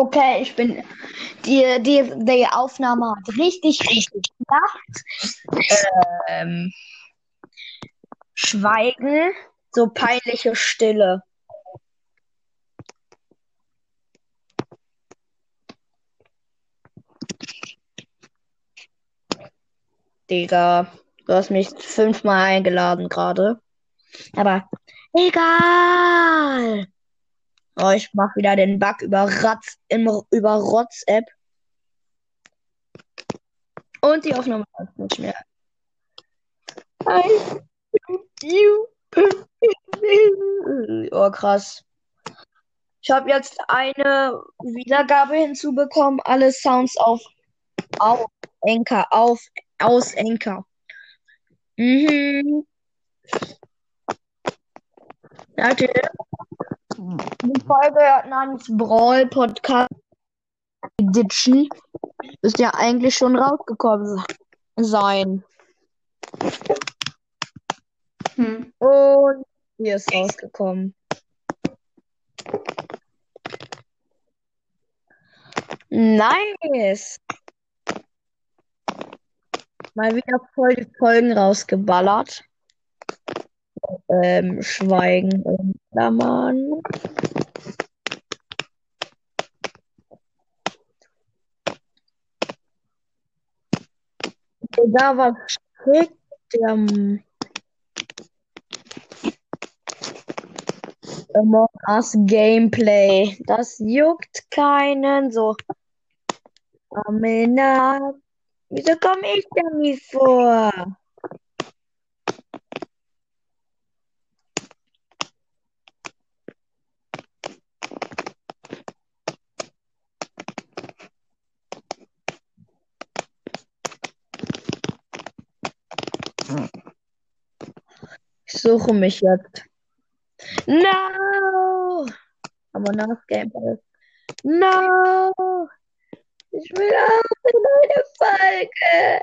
Okay, ich bin. Die, die, die Aufnahme hat richtig, richtig gedacht. Ähm, Schweigen, so peinliche Stille. Digga, du hast mich fünfmal eingeladen gerade. Aber egal. Oh, ich mach wieder den Bug über Ratz, im, über WhatsApp. Und die Aufnahme läuft nicht mehr. Oh, krass. Ich habe jetzt eine Wiedergabe hinzubekommen. Alle Sounds auf, auf Enker, auf, aus Enker. Mhm. Natürlich. Folge namens Brawl Podcast Edition ist ja eigentlich schon rausgekommen sein. Hm. Und hier ist rausgekommen. Nice. Mal wieder voll die Folgen rausgeballert. Ähm, Schweigen in Klammern. Egal was schickt, der ähm, Among Us Gameplay. Das juckt keinen so. Amina, wieso komme ich da nie vor? Ich suche mich jetzt. No! Aber nach Gameplay. No! Ich will auch eine neue Folge.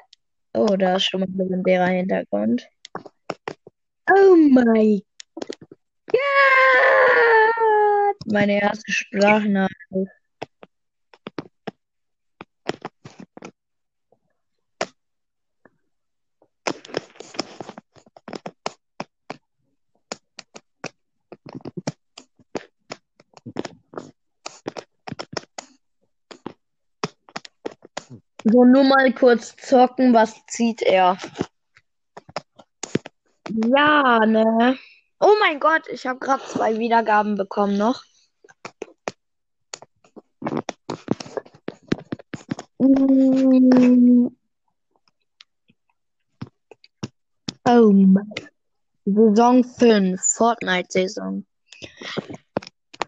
Oh, da ist schon mal ein legendärer Hintergrund. Oh mein Gott! Meine erste Sprachnachricht. So, nur mal kurz zocken, was zieht er? Ja, ne? Oh mein Gott, ich habe gerade zwei Wiedergaben bekommen noch. Oh mein. Saison 5, Fortnite-Saison.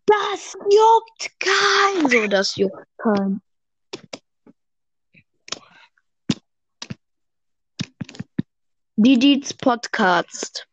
Das juckt kein. So, das juckt kein. Didis Podcast.